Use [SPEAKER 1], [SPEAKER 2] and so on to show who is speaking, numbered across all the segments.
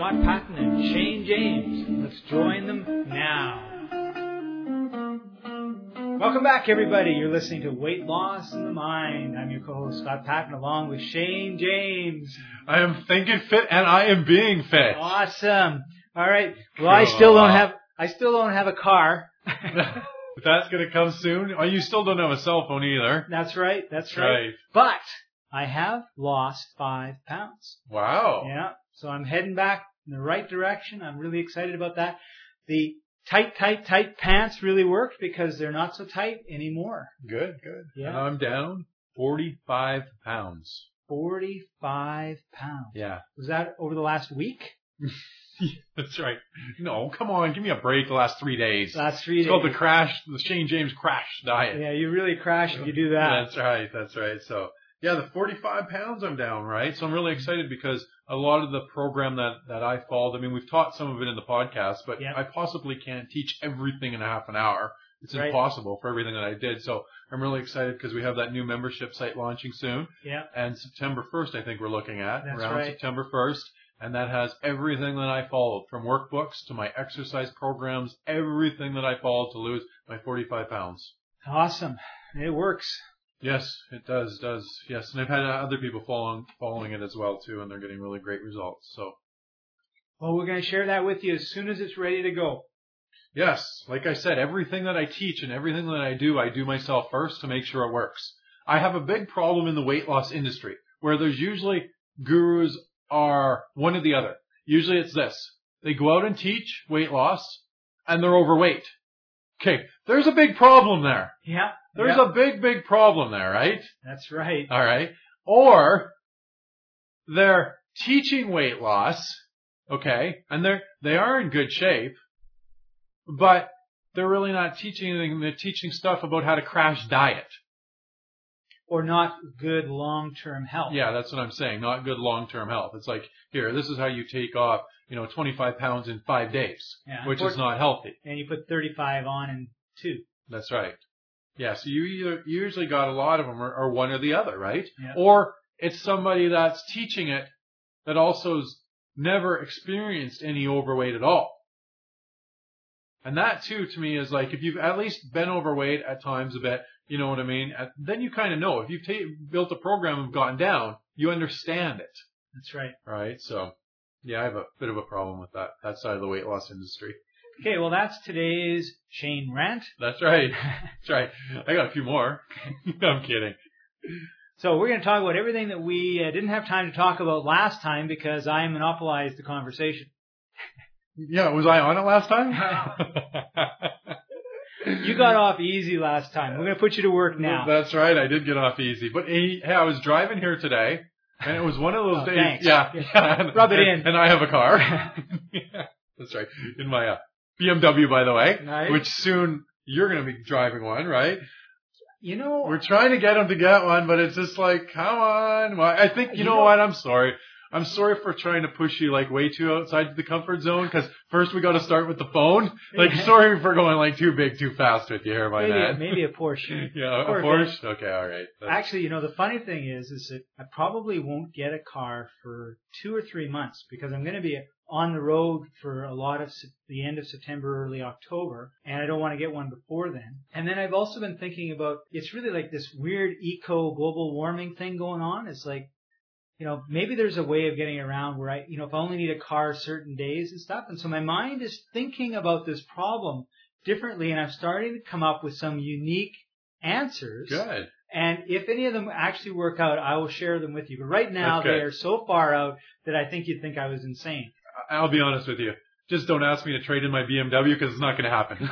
[SPEAKER 1] Scott Patton and Shane James. Let's join them now. Welcome back, everybody. You're listening to Weight Loss in the Mind. I'm your co-host Scott Patton, along with Shane James.
[SPEAKER 2] I am thinking fit and I am being fit.
[SPEAKER 1] Awesome. All right. Well, I still don't have I still don't have a car.
[SPEAKER 2] But that's going to come soon. Oh, you still don't have a cell phone either.
[SPEAKER 1] That's right. That's
[SPEAKER 2] That's
[SPEAKER 1] right.
[SPEAKER 2] right.
[SPEAKER 1] But I have lost five pounds.
[SPEAKER 2] Wow.
[SPEAKER 1] Yeah. So I'm heading back in the right direction. I'm really excited about that. The tight, tight, tight pants really worked because they're not so tight anymore.
[SPEAKER 2] Good, good.
[SPEAKER 1] Yeah.
[SPEAKER 2] And I'm down 45 pounds.
[SPEAKER 1] 45 pounds.
[SPEAKER 2] Yeah.
[SPEAKER 1] Was that over the last week?
[SPEAKER 2] That's right. No, come on. Give me a break the last three days.
[SPEAKER 1] Last three
[SPEAKER 2] It's
[SPEAKER 1] days.
[SPEAKER 2] called the crash, the Shane James crash diet.
[SPEAKER 1] yeah, you really crash if you do that.
[SPEAKER 2] That's right. That's right. So yeah, the 45 pounds I'm down, right? So I'm really excited because a lot of the program that, that I followed, I mean, we've taught some of it in the podcast, but
[SPEAKER 1] Yep.
[SPEAKER 2] I possibly can't teach everything in a half an hour. It's
[SPEAKER 1] Right.
[SPEAKER 2] impossible for everything that I did. So I'm really excited because we have that new membership site launching soon.
[SPEAKER 1] Yeah.
[SPEAKER 2] And September 1st, I think we're looking at
[SPEAKER 1] That's
[SPEAKER 2] around
[SPEAKER 1] right.
[SPEAKER 2] September 1st. And that has everything that I followed from workbooks to my exercise programs, everything that I followed to lose my 45 pounds.
[SPEAKER 1] Awesome. It works.
[SPEAKER 2] Yes, it does, does. Yes, and I've had uh, other people following following it as well too, and they're getting really great results. So
[SPEAKER 1] Well, we're going to share that with you as soon as it's ready to go.
[SPEAKER 2] yes, like I said, everything that I teach and everything that I do, I do myself first to make sure it works. I have a big problem in the weight loss industry where there's usually gurus are one or the other. Usually it's this: they go out and teach weight loss, and they're overweight. Okay, there's a big problem there.
[SPEAKER 1] Yeah.
[SPEAKER 2] There's
[SPEAKER 1] yeah.
[SPEAKER 2] a big, big problem there, right?
[SPEAKER 1] That's right.
[SPEAKER 2] All right. Or they're teaching weight loss, okay, and they're they are in good shape, but they're really not teaching anything. They're teaching stuff about how to crash diet.
[SPEAKER 1] Or not good long-term health.
[SPEAKER 2] Yeah, that's what I'm saying. Not good long-term health. It's like here, this is how you take off, you know, 25 pounds in five days,
[SPEAKER 1] Yeah.
[SPEAKER 2] which is not healthy.
[SPEAKER 1] And you put 35 on in two.
[SPEAKER 2] That's right. Yeah, so you either you usually got a lot of them or, are one or the other, right?
[SPEAKER 1] Yeah.
[SPEAKER 2] Or it's somebody that's teaching it that also's never experienced any overweight at all. And that too, to me, is like if you've at least been overweight at times a bit, you know what I mean. Then you kind of know if you've ta- built a program and gotten down, you understand it,
[SPEAKER 1] That's right.
[SPEAKER 2] right? So, yeah, I have a bit of a problem with that that side of the weight loss industry.
[SPEAKER 1] Okay, well that's today's Shane rant.
[SPEAKER 2] That's right. That's right. I got a few more. I'm kidding.
[SPEAKER 1] So we're going to talk about everything that we uh, didn't have time to talk about last time because I monopolized the conversation.
[SPEAKER 2] Yeah, was I on it last time?
[SPEAKER 1] You got off easy last time. We're going to put you to work now.
[SPEAKER 2] That's right. I did get off easy. But hey, hey, I was driving here today, and it was one of those
[SPEAKER 1] Oh,
[SPEAKER 2] days.
[SPEAKER 1] thanks.
[SPEAKER 2] Yeah,
[SPEAKER 1] Yeah. Rub it
[SPEAKER 2] and-
[SPEAKER 1] in.
[SPEAKER 2] And I have a car. yeah, that's right. In my uh, BMW, by the way,
[SPEAKER 1] Nice.
[SPEAKER 2] which soon you're going to be driving one, right?
[SPEAKER 1] You know,
[SPEAKER 2] We're trying to get him to get one, but it's just like, come on. Well, I think you,
[SPEAKER 1] You
[SPEAKER 2] know,
[SPEAKER 1] know-
[SPEAKER 2] what? I'm sorry. I'm sorry for trying to push you like way too outside the comfort zone because first we got to start with the phone. Like, sorry for going like too big, too fast with you here, my
[SPEAKER 1] maybe,
[SPEAKER 2] man.
[SPEAKER 1] maybe a Porsche.
[SPEAKER 2] Yeah, a Porsche. Okay, all right. That's-
[SPEAKER 1] Actually, you know, the funny thing is, is that I probably won't get a car for two or three months because I'm going to be on the road for a lot of the end of September, early October, and I don't want to get one before then. And then I've also been thinking about, it's really like this weird eco global warming thing going on. It's like, you know, maybe there's a way of getting around where I, you know, if I only need a car certain days and stuff. And so my mind is thinking about this problem differently and I'm starting to come up with some unique answers.
[SPEAKER 2] Good.
[SPEAKER 1] And if any of them actually work out, I will share them with you. But right now,
[SPEAKER 2] That's
[SPEAKER 1] they are so far out that I think you'd think I was insane.
[SPEAKER 2] I'll be honest with you. Just don't ask me to trade in my BMW because it's not going to happen.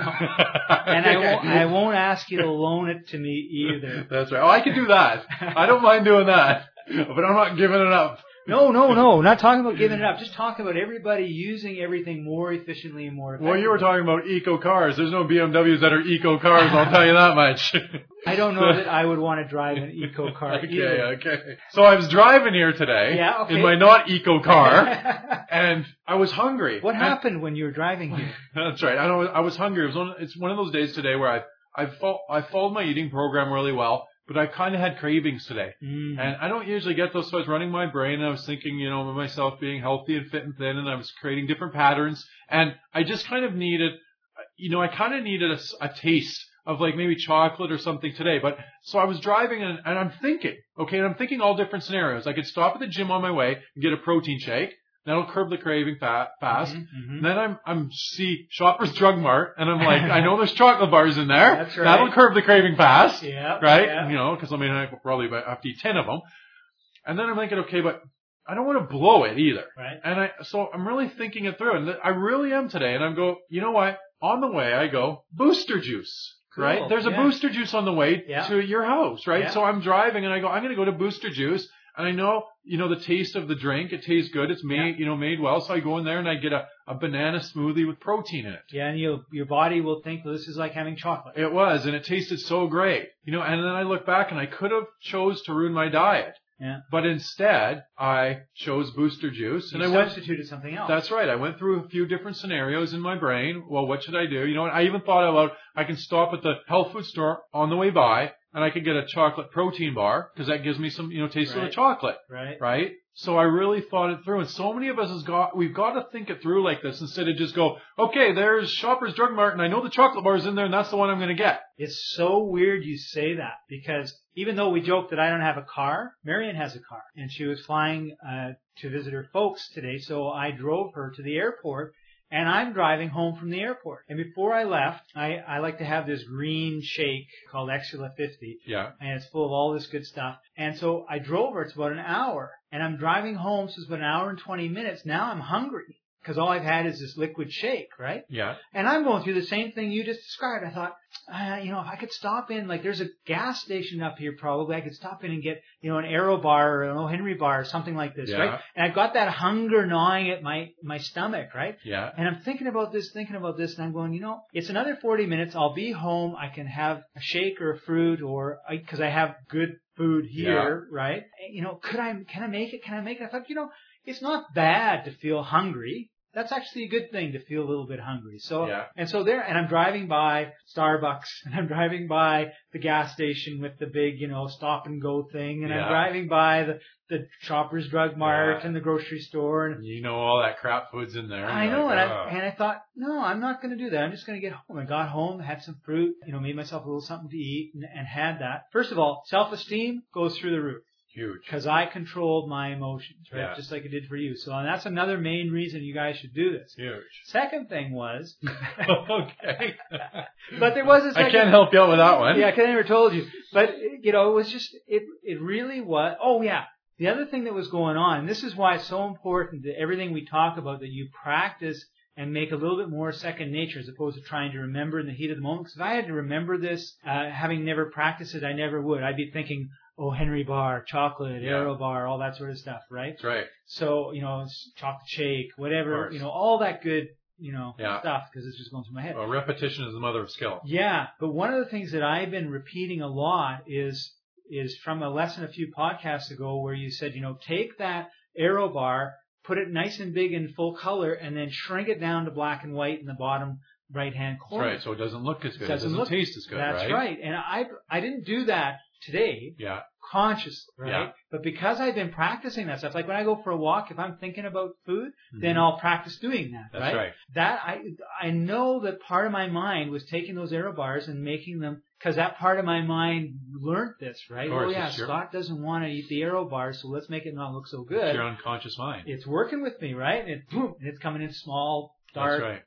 [SPEAKER 1] And I won't, I won't ask you to loan it to me either.
[SPEAKER 2] That's right. Oh, I can do that. I don't mind doing that, but I'm not giving it up.
[SPEAKER 1] No, no, no. Not talking about giving it up. Just talking about everybody using everything more efficiently and more effectively.
[SPEAKER 2] Well, you were talking about eco cars. There's no BMWs that are eco cars. I'll tell you that much.
[SPEAKER 1] I don't know that I would want to drive an eco car
[SPEAKER 2] okay,
[SPEAKER 1] either.
[SPEAKER 2] okay. So I was driving here today
[SPEAKER 1] Yeah, okay.
[SPEAKER 2] in my not eco car, and I was hungry.
[SPEAKER 1] what happened when you were driving here?
[SPEAKER 2] That's right. I know. I was hungry. It was one. It's one of those days today where I I fol- I followed my eating program really well, but I kind of had cravings today.
[SPEAKER 1] Mm.
[SPEAKER 2] And I don't usually get those, so I was running my brain and I was thinking, you know, of myself being healthy and fit and thin and I was creating different patterns and I just kind of needed, you know, I kind of needed a, a taste of like maybe chocolate or something today. But so I was driving and, and I'm thinking, okay, and I'm thinking all different scenarios. I could stop at the gym on my way and get a protein shake. That'll curb the craving fa- fast.
[SPEAKER 1] Mhm, mhm.
[SPEAKER 2] And then I'm I'm see Shoppers Drug Mart and I'm like, I know there's chocolate bars in there.
[SPEAKER 1] That's right.
[SPEAKER 2] That'll curb the craving fast
[SPEAKER 1] Yeah.
[SPEAKER 2] right?
[SPEAKER 1] Yeah.
[SPEAKER 2] You know, because I mean, I probably have to eat ten of them, and then I'm thinking, okay, but I don't want to blow it either.
[SPEAKER 1] Right.
[SPEAKER 2] And I, so I'm really thinking it through, and I really am today. And I'm go, you know what? On the way, I go booster juice.
[SPEAKER 1] Cool,
[SPEAKER 2] Right? There's a booster juice on the way
[SPEAKER 1] Yeah.
[SPEAKER 2] to your house, right?
[SPEAKER 1] Yeah.
[SPEAKER 2] So I'm driving and I go, I'm going to go to booster juice. And I know, you know, the taste of the drink. It tastes good. It's made, you know, made well. So I go in there and I get a, a banana smoothie with protein in it.
[SPEAKER 1] Yeah, and you your body will think well, this is like having chocolate.
[SPEAKER 2] It was, and it tasted so great. You know, and then I look back and I could have chose to ruin my diet.
[SPEAKER 1] Yeah.
[SPEAKER 2] But instead, I chose booster juice and
[SPEAKER 1] you
[SPEAKER 2] I went,
[SPEAKER 1] substituted something else.
[SPEAKER 2] that's right. I went through a few different scenarios in my brain. Well, what should I do? You know, and I even thought about, I can stop at the health food store on the way by and I could get a chocolate protein bar because that gives me some, you know, taste of the chocolate
[SPEAKER 1] right.
[SPEAKER 2] right? So I really thought it through, and so many of us has got we've got to think it through like this instead of just go, okay, there's Shoppers Drug Mart, and I know the chocolate bar's in there, and that's the one I'm going to get.
[SPEAKER 1] It's so weird you say that because even though we joke that I don't have a car, Marion has a car and she was flying uh, to visit her folks today. So I drove her to the airport and I'm driving home from the airport. And before I left, I, I like to have this green shake called Exula 50
[SPEAKER 2] Yeah,
[SPEAKER 1] and it's full of all this good stuff. And so I drove her. It's about an hour and I'm driving home. So it's about an hour and 20 minutes. Now I'm hungry because all I've had is this liquid shake, right?
[SPEAKER 2] yeah,
[SPEAKER 1] And I'm going through the same thing you just described. I thought, uh, you know, if I could stop in, like there's a gas station up here probably, I could stop in and get, you know, an Aero bar or an O. Henry bar or something like this,
[SPEAKER 2] Yeah.
[SPEAKER 1] right? And I've got that hunger gnawing at my, my stomach, right?
[SPEAKER 2] yeah,
[SPEAKER 1] And I'm thinking about this, thinking about this, and I'm going, you know, it's another 40 minutes. I'll be home. I can have a shake or a fruit or, because I have good food here, right? You know, could I, can I make it? Can I make it? I thought, you know, it's not bad to feel hungry. That's actually a good thing to feel a little bit hungry. So,
[SPEAKER 2] Yeah.
[SPEAKER 1] and so there, and I'm driving by Starbucks and I'm driving by the gas station with the big, you know, stop and go thing and
[SPEAKER 2] Yeah.
[SPEAKER 1] I'm driving by the, the Shoppers Drug Mart
[SPEAKER 2] Yeah.
[SPEAKER 1] and the grocery store and
[SPEAKER 2] you know all that crap food's in there.
[SPEAKER 1] I know,
[SPEAKER 2] like,
[SPEAKER 1] and I and I thought, no, I'm not going to do that. I'm just going to get home. I got home, had some fruit, you know, made myself a little something to eat, and, and had that. First of all, self-esteem goes through the roof
[SPEAKER 2] huge.
[SPEAKER 1] because I controlled my emotions, right,
[SPEAKER 2] Yeah.
[SPEAKER 1] just like it did for you. So that's another main reason you guys should do this.
[SPEAKER 2] Huge.
[SPEAKER 1] Second thing was,
[SPEAKER 2] okay.
[SPEAKER 1] but there was a second.
[SPEAKER 2] I can't help you out with that one.
[SPEAKER 1] Yeah, 'cause I never told you. But you know, it was just it. It really was. Oh yeah. The other thing that was going on, and this is why it's so important that everything we talk about that you practice and make a little bit more second nature as opposed to trying to remember in the heat of the moment. Because if I had to remember this, uh, having never practiced it, I never would. I'd be thinking, oh, Henry bar, chocolate,
[SPEAKER 2] Yeah.
[SPEAKER 1] Aero bar, all that sort of stuff, right?
[SPEAKER 2] That's right.
[SPEAKER 1] So, you know, chocolate shake, whatever, you know, all that good, you know,
[SPEAKER 2] Yeah.
[SPEAKER 1] stuff because it's just going through my head.
[SPEAKER 2] Well, repetition is the mother of skill.
[SPEAKER 1] Yeah, but one of the things that I've been repeating a lot is is from a lesson a few podcasts ago where you said, you know, take that Aero bar, put it nice and big in full color, and then shrink it down to black and white in the bottom right hand
[SPEAKER 2] That's
[SPEAKER 1] corner.
[SPEAKER 2] right. So it doesn't look as good. It
[SPEAKER 1] Doesn't
[SPEAKER 2] doesn't
[SPEAKER 1] look-
[SPEAKER 2] taste as good,
[SPEAKER 1] That's
[SPEAKER 2] right?
[SPEAKER 1] right. And I I didn't do that today
[SPEAKER 2] Yeah.
[SPEAKER 1] consciously, right?
[SPEAKER 2] Yeah.
[SPEAKER 1] But because I've been practicing that stuff, like when I go for a walk, if I'm thinking about food, then
[SPEAKER 2] Mhm.
[SPEAKER 1] I'll practice doing that,
[SPEAKER 2] That's
[SPEAKER 1] right?
[SPEAKER 2] right.
[SPEAKER 1] that I I know that part of my mind was taking those Aero bars and making them because that part of my mind learned this, right?
[SPEAKER 2] Course,
[SPEAKER 1] oh yeah,
[SPEAKER 2] it's your-
[SPEAKER 1] Scott doesn't want to eat the Aero bars, so let's make it not look so
[SPEAKER 2] It's
[SPEAKER 1] good.
[SPEAKER 2] your unconscious mind.
[SPEAKER 1] It's working with me, right? And it, boom, and it's coming in small, dark,
[SPEAKER 2] right.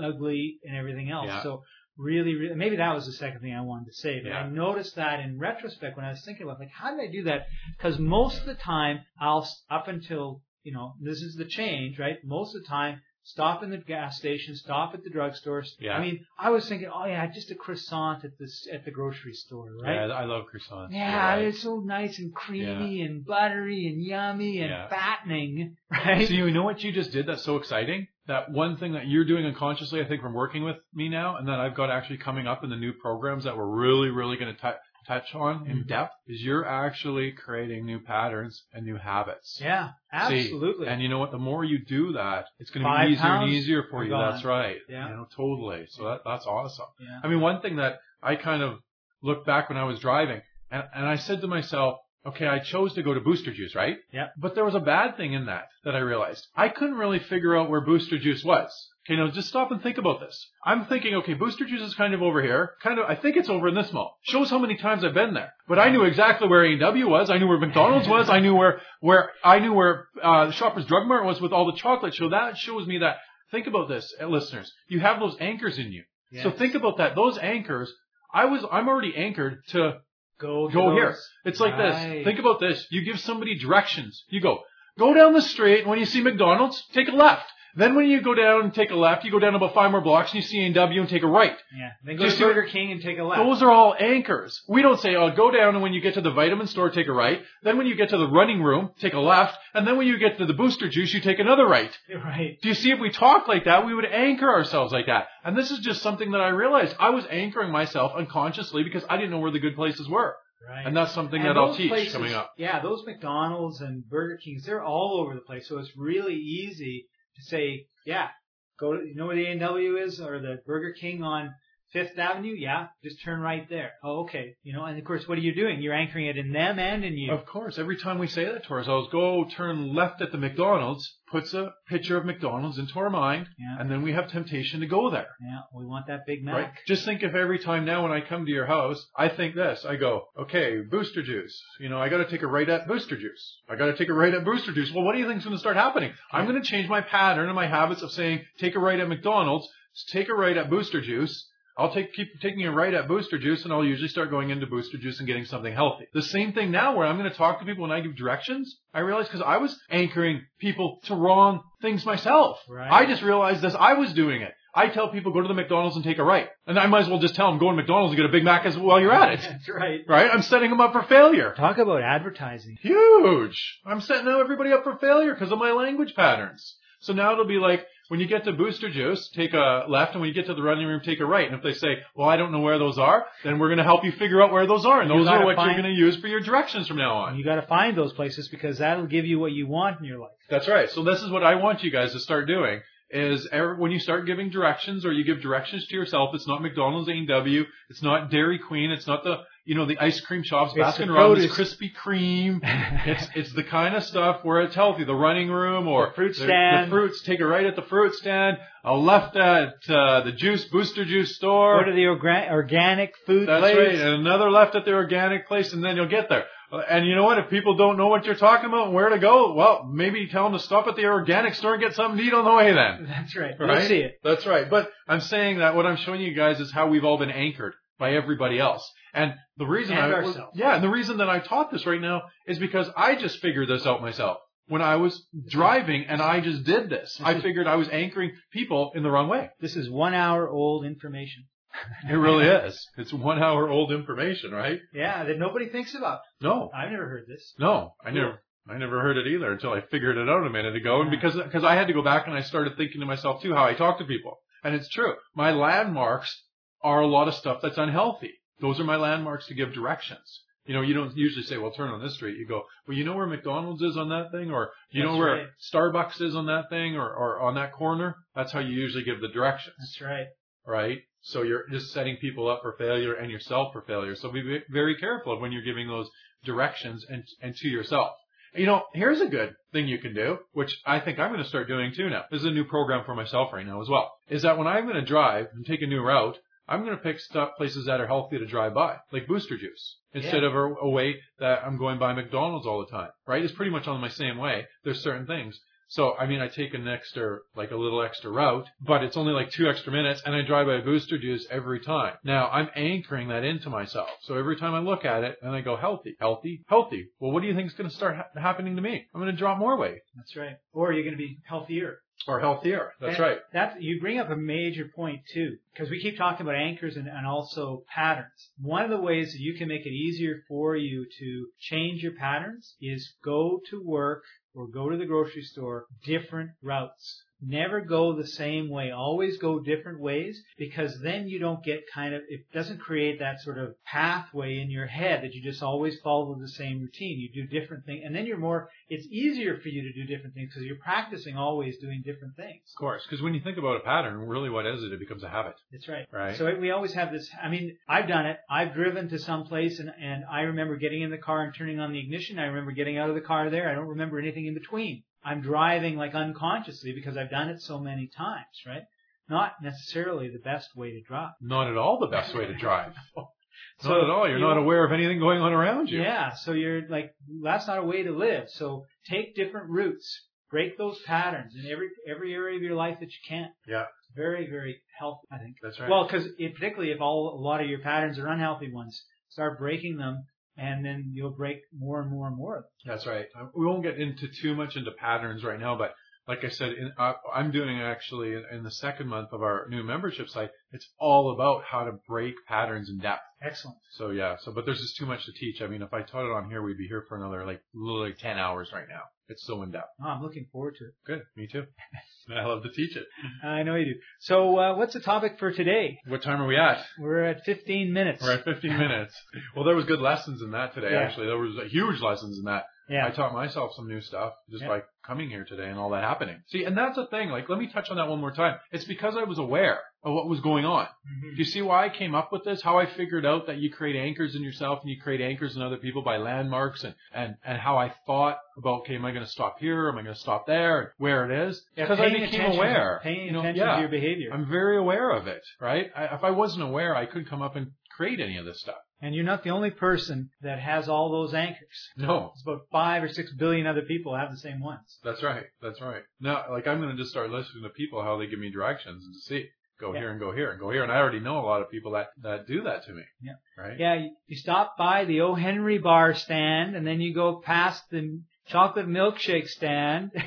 [SPEAKER 1] ugly, and everything else.
[SPEAKER 2] Yeah.
[SPEAKER 1] So really, really, maybe that was the second thing I wanted to say. But
[SPEAKER 2] Yeah.
[SPEAKER 1] I noticed that in retrospect when I was thinking about like how did I do that? Because most of the time I'll up until you know this is the change, right? Most of the time. Stop in the gas station. Stop at the drugstore.
[SPEAKER 2] Yeah.
[SPEAKER 1] I mean, I was thinking, oh yeah, just a croissant at this at the grocery store, right?
[SPEAKER 2] Yeah, I love croissants.
[SPEAKER 1] Yeah,
[SPEAKER 2] right.
[SPEAKER 1] it's so nice and creamy and buttery and yummy and
[SPEAKER 2] Yeah.
[SPEAKER 1] fattening, right?
[SPEAKER 2] So you know what you just did that's so exciting? That one thing that you're doing unconsciously, I think, from working with me now, and that I've got actually coming up in the new programs that we're really, really going to touch on in
[SPEAKER 1] Mhm.
[SPEAKER 2] depth, is you're actually creating new patterns and new habits.
[SPEAKER 1] yeah,
[SPEAKER 2] See,
[SPEAKER 1] absolutely.
[SPEAKER 2] and you know what? The more you do that, it's going to
[SPEAKER 1] Five
[SPEAKER 2] be easier and easier for you.
[SPEAKER 1] gone.
[SPEAKER 2] That's right.
[SPEAKER 1] Yeah.
[SPEAKER 2] You know, totally. So that, that's awesome.
[SPEAKER 1] yeah.
[SPEAKER 2] I mean, one thing that I kind of looked back when I was driving, And, and I said to myself, okay, I chose to go to Booster Juice, right?
[SPEAKER 1] Yeah.
[SPEAKER 2] But there was a bad thing in that that I realized. I couldn't really figure out where Booster Juice was. Okay, now just stop and think about this. I'm thinking, okay, Booster Juice is kind of over here. Kind of, I think it's over in this mall. Shows how many times I've been there. But I knew exactly where A&W was. I knew where McDonald's was. I knew where, where, I knew where, uh, Shoppers Drug Mart was with all the chocolate. So that shows me that, think about this, uh, listeners. You have those anchors in you.
[SPEAKER 1] Yes.
[SPEAKER 2] So think about that. Those anchors, I was, I'm already anchored to
[SPEAKER 1] go
[SPEAKER 2] go here. It's like
[SPEAKER 1] Right.
[SPEAKER 2] this. Think about this. You give somebody directions. You go, go down the street. And when you see McDonald's, take a left. Then when you go down and take a left, you go down about five more blocks and you see A&W and take a right.
[SPEAKER 1] Yeah. Then go
[SPEAKER 2] Just
[SPEAKER 1] to Burger King and take a left.
[SPEAKER 2] Those are all anchors. We don't say, oh, go down and when you get to the vitamin store, take a right. Then when you get to the running room, take a left. And then when you get to the booster juice, you take another right.
[SPEAKER 1] right.
[SPEAKER 2] Do you see if we talk like that, we would anchor ourselves like that. And this is just something that I realized. I was anchoring myself unconsciously because I didn't know where the good places were.
[SPEAKER 1] Right.
[SPEAKER 2] And that's something
[SPEAKER 1] And
[SPEAKER 2] that I'll teach
[SPEAKER 1] places-
[SPEAKER 2] coming up.
[SPEAKER 1] Yeah, those McDonald's and Burger Kings, they're all over the place. So it's really easy say, yeah, go to, you know where the A&W is or the Burger King on Fifth Avenue? Yeah, just turn right there. Oh, okay. You know, and of course, what are you doing? You're anchoring it in them and in you.
[SPEAKER 2] Of course, every time we say that to ourselves, go turn left at the McDonald's, puts a picture of McDonald's into our mind,
[SPEAKER 1] Yeah.
[SPEAKER 2] and then we have temptation to go there.
[SPEAKER 1] Yeah, we want that Big Mac.
[SPEAKER 2] Right? Just think if every time now when I come to your house, I think this. I go, okay, Booster Juice. You know, I gotta take a right at Booster Juice. I gotta take a right at Booster Juice. Well, what do you think's gonna start happening? I'm gonna change my pattern and my habits of saying, take a right at McDonald's, take a right at Booster Juice. I'll take, keep taking a right at Booster Juice and I'll usually start going into Booster Juice and getting something healthy. The same thing now where I'm gonna talk to people and I give directions. I realize because I was anchoring people to wrong things myself.
[SPEAKER 1] Right.
[SPEAKER 2] I just realized this, I was doing it. I tell people go to the McDonald's and take a right. And I might as well just tell them go to McDonald's and get a Big Mac as while you're at it.
[SPEAKER 1] That's right.
[SPEAKER 2] Right? I'm setting them up for failure.
[SPEAKER 1] Talk about advertising.
[SPEAKER 2] Huge. I'm setting everybody up for failure because of my language patterns. So now it'll be like, when you get to Booster Juice, take a left, and when you get to the running room, take a right. And if they say, well, I don't know where those are, then we're going to help you figure out where those are. And
[SPEAKER 1] You
[SPEAKER 2] those are what
[SPEAKER 1] find-
[SPEAKER 2] you're going to use for your directions from now on.
[SPEAKER 1] You got to find those places because that'll give you what you want in your life.
[SPEAKER 2] That's right. So this is what I want you guys to start doing is every, when you start giving directions or you give directions to yourself, it's not McDonald's A&W, it's not Dairy Queen, it's not the, you know, the ice cream shops,
[SPEAKER 1] It's
[SPEAKER 2] Baskin Robbins. Krispy Kreme. It's, it's the kind of stuff where it's healthy. The running room or
[SPEAKER 1] The fruit stand.
[SPEAKER 2] The fruits, take a right at the fruit stand, a left at, uh, the juice, booster juice store.
[SPEAKER 1] Go to the orga- organic food
[SPEAKER 2] That's
[SPEAKER 1] place.
[SPEAKER 2] right. And another left at the organic place, and then you'll get there. Uh, And you know what? If people don't know what you're talking about and where to go, well, maybe tell them to stop at the organic store and get something to eat on the way then.
[SPEAKER 1] That's right.
[SPEAKER 2] Right?
[SPEAKER 1] You'll see it.
[SPEAKER 2] That's right. But I'm saying that what I'm showing you guys is how we've all been anchored by everybody else. And the reason
[SPEAKER 1] And
[SPEAKER 2] I,
[SPEAKER 1] ourselves.
[SPEAKER 2] yeah, and the reason that I taught this right now is because I just figured this out myself. When I was driving and I just did this,
[SPEAKER 1] This
[SPEAKER 2] I
[SPEAKER 1] is-
[SPEAKER 2] figured I was anchoring people in the wrong way.
[SPEAKER 1] This is one hour old information.
[SPEAKER 2] It really is. It's one hour old information, right?
[SPEAKER 1] Yeah, that nobody thinks about.
[SPEAKER 2] No.
[SPEAKER 1] I've never heard this.
[SPEAKER 2] No, I never, I never heard it either until I figured it out a minute ago. And because, because I had to go back and I started thinking to myself too how I talk to people. And it's true. My landmarks are a lot of stuff that's unhealthy. Those are my landmarks to give directions. You know, you don't usually say, well, turn on this street. You go, well, you know where McDonald's is on that thing? Or you know where
[SPEAKER 1] right.
[SPEAKER 2] Starbucks is on that thing or, or on that corner? That's how you usually give the directions
[SPEAKER 1] That's right.
[SPEAKER 2] right? So you're just setting people up for failure and yourself for failure. So be very careful when you're giving those directions and, and to yourself. You know, here's a good thing you can do, which I think I'm going to start doing too now. This is a new program for myself right now as well. Is that when I'm going to drive and take a new route, I'm going to pick stuff, places that are healthy to drive by, like Booster Juice, instead
[SPEAKER 1] Yeah.
[SPEAKER 2] of a, a way that I'm going by McDonald's all the time, right? It's pretty much on my same way. There's certain things. So, I mean, I take an extra, like a little extra route, but it's only like two extra minutes and I drive by Booster Juice every time. Now, I'm anchoring that into myself. So every time I look at it and I go healthy, healthy, healthy. Well, what do you think is going to start ha- happening to me? I'm going to drop more weight
[SPEAKER 1] That's right. Or you're going to be healthier.
[SPEAKER 2] Or healthier. That's
[SPEAKER 1] And
[SPEAKER 2] right.
[SPEAKER 1] That's you bring up a major point too, because we keep talking about anchors and, and also patterns. One of the ways that you can make it easier for you to change your patterns is go to work or go to the grocery store different routes. Never go the same way. Always go different ways because then you don't get kind of, it doesn't create that sort of pathway in your head that you just always follow the same routine. You do different things and then you're more, it's easier for you to do different things because you're practicing always doing different things.
[SPEAKER 2] Of course, because when you think about a pattern, really what is it? It becomes a habit.
[SPEAKER 1] That's right.
[SPEAKER 2] Right.
[SPEAKER 1] So we always have this, I mean, I've done it. I've driven to some place and, and I remember getting in the car and turning on the ignition. I remember getting out of the car there. I don't remember anything in between. I'm driving like unconsciously because I've done it so many times, right? Not necessarily the best way to drive.
[SPEAKER 2] Not at all the best way to drive.
[SPEAKER 1] So
[SPEAKER 2] not at all. You're
[SPEAKER 1] you
[SPEAKER 2] not aware of anything going on around you.
[SPEAKER 1] Yeah, so you're like, that's not a way to live. So take different routes, break those patterns in every every area of your life that you can.
[SPEAKER 2] Yeah.
[SPEAKER 1] It's very very healthy, I think.
[SPEAKER 2] That's right.
[SPEAKER 1] Well, because particularly if all a lot of your patterns are unhealthy ones, start breaking them, and then you'll break more and more and more.
[SPEAKER 2] That's right. We won't get into too much into patterns right now, but like I said, in, uh, I'm doing actually in, in the second month of our new membership site. It's all about how to break patterns in depth.
[SPEAKER 1] Excellent.
[SPEAKER 2] So yeah, so but there's just too much to teach. I mean, if I taught it on here, we'd be here for another like literally ten hours right now. It's so in depth.
[SPEAKER 1] Oh, I'm looking forward to it.
[SPEAKER 2] Good, me too. I love to teach it.
[SPEAKER 1] I know you do. So, uh, what's the topic for today?
[SPEAKER 2] What time are we at?
[SPEAKER 1] We're at 15 minutes.
[SPEAKER 2] We're at 15 minutes. Well, there was good lessons in that today.
[SPEAKER 1] Yeah.
[SPEAKER 2] Actually, there was huge lessons in that. I taught myself some new stuff just
[SPEAKER 1] Yeah.
[SPEAKER 2] by coming here today and all that happening. See, and that's the thing. Like, let me touch on that one more time. It's because I was aware of what was going on.
[SPEAKER 1] Mhm.
[SPEAKER 2] Do you see why I came up with this? How I figured out that you create anchors in yourself and you create anchors in other people by landmarks and, and, and how I thought about, okay, am I going to stop here? Am I going to stop there? Where it is?
[SPEAKER 1] Yeah,
[SPEAKER 2] Because I became aware.
[SPEAKER 1] Paying
[SPEAKER 2] You know,
[SPEAKER 1] attention
[SPEAKER 2] yeah.
[SPEAKER 1] to your behavior.
[SPEAKER 2] I'm very aware of it, right? I, if I wasn't aware, I couldn't come up and create any of this stuff.
[SPEAKER 1] And you're not the only person that has all those anchors.
[SPEAKER 2] No,
[SPEAKER 1] It's about five or six billion other people have the same ones.
[SPEAKER 2] that's right. That's right. Now, like I'm going to just start listening to people how they give me directions and to see go
[SPEAKER 1] Yeah.
[SPEAKER 2] here and go here and go here. And I already know a lot of people that that do that to me.
[SPEAKER 1] Yeah.
[SPEAKER 2] Right.
[SPEAKER 1] Yeah, you, you stop by the O. Henry bar stand and then you go past the chocolate milkshake stand.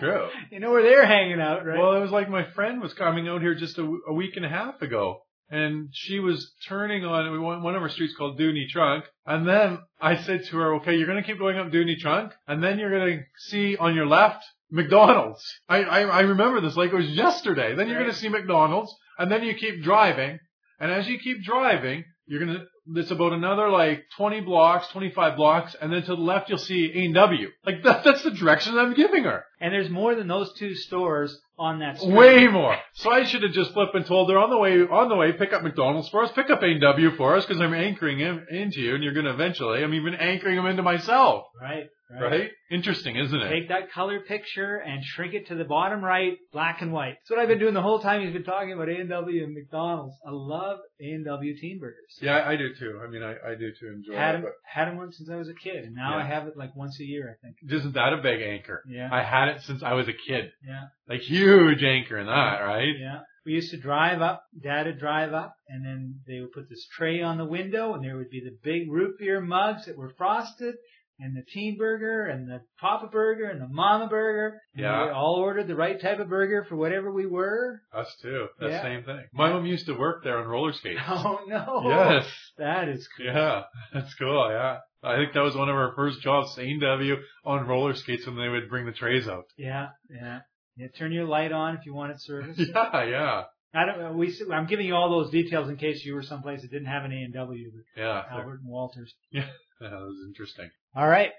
[SPEAKER 2] True.
[SPEAKER 1] you know where they're hanging out, right?
[SPEAKER 2] Well, it was like my friend was coming out here just a week and a half ago, and she was turning on we went one of our streets called Dooney Trunk, and then I said to her, "Okay, you're going to keep going up Dooney Trunk, and then you're going to see on your left McDonald's." I I, I remember this like it was yesterday. Then you're going to see McDonald's, and then you keep driving, and as you keep driving, you're going to it's about another like 20 blocks, 25 blocks, and then to the left you'll see A&W. Like that, that's the direction I'm giving her.
[SPEAKER 1] and there's more than those two stores on that street.
[SPEAKER 2] Way more. So I should have just flipped and told her on the way, on the way, pick up McDonald's for us, pick up A&W for us, because I'm anchoring him into you, and you're going to eventually, I'm even anchoring him into myself.
[SPEAKER 1] Right, right.
[SPEAKER 2] Right? Interesting, isn't it?
[SPEAKER 1] Take that color picture and shrink it to the bottom right, black and white. That's what I've been doing the whole time he's been talking about A&W and McDonald's. I love A&W teen burgers.
[SPEAKER 2] Yeah, I do too. I mean, I, I do too enjoy
[SPEAKER 1] Had
[SPEAKER 2] it.
[SPEAKER 1] them, had them once since I was a kid, and now
[SPEAKER 2] Yeah.
[SPEAKER 1] I have it like once a year, I think.
[SPEAKER 2] Isn't that a big anchor?
[SPEAKER 1] Yeah,
[SPEAKER 2] I had it since I was a kid.
[SPEAKER 1] yeah,
[SPEAKER 2] Like huge anchor in that, right?
[SPEAKER 1] yeah. We used to drive up, Dad would drive up, and then they would put this tray on the window, and there would be the big root beer mugs that were frosted, and the teen burger, and the Papa burger, and the Mama burger.
[SPEAKER 2] Yeah.
[SPEAKER 1] We all ordered the right type of burger for whatever we were.
[SPEAKER 2] Us too. That
[SPEAKER 1] Yeah.
[SPEAKER 2] same thing. My mom used to work there on roller skates.
[SPEAKER 1] Oh no!
[SPEAKER 2] Yes.
[SPEAKER 1] that is cool.
[SPEAKER 2] Yeah, that's cool. Yeah, I think that was one of our first jobs, A&W on roller skates when they would bring the trays out.
[SPEAKER 1] Yeah, yeah. Yeah, turn your light on if you want it service.
[SPEAKER 2] Yeah, yeah,
[SPEAKER 1] I don't. uh, We. I'm giving you all those details in case you were someplace that didn't have an A and W,
[SPEAKER 2] yeah.
[SPEAKER 1] Albert and Walters.
[SPEAKER 2] Yeah, that was interesting.
[SPEAKER 1] All right.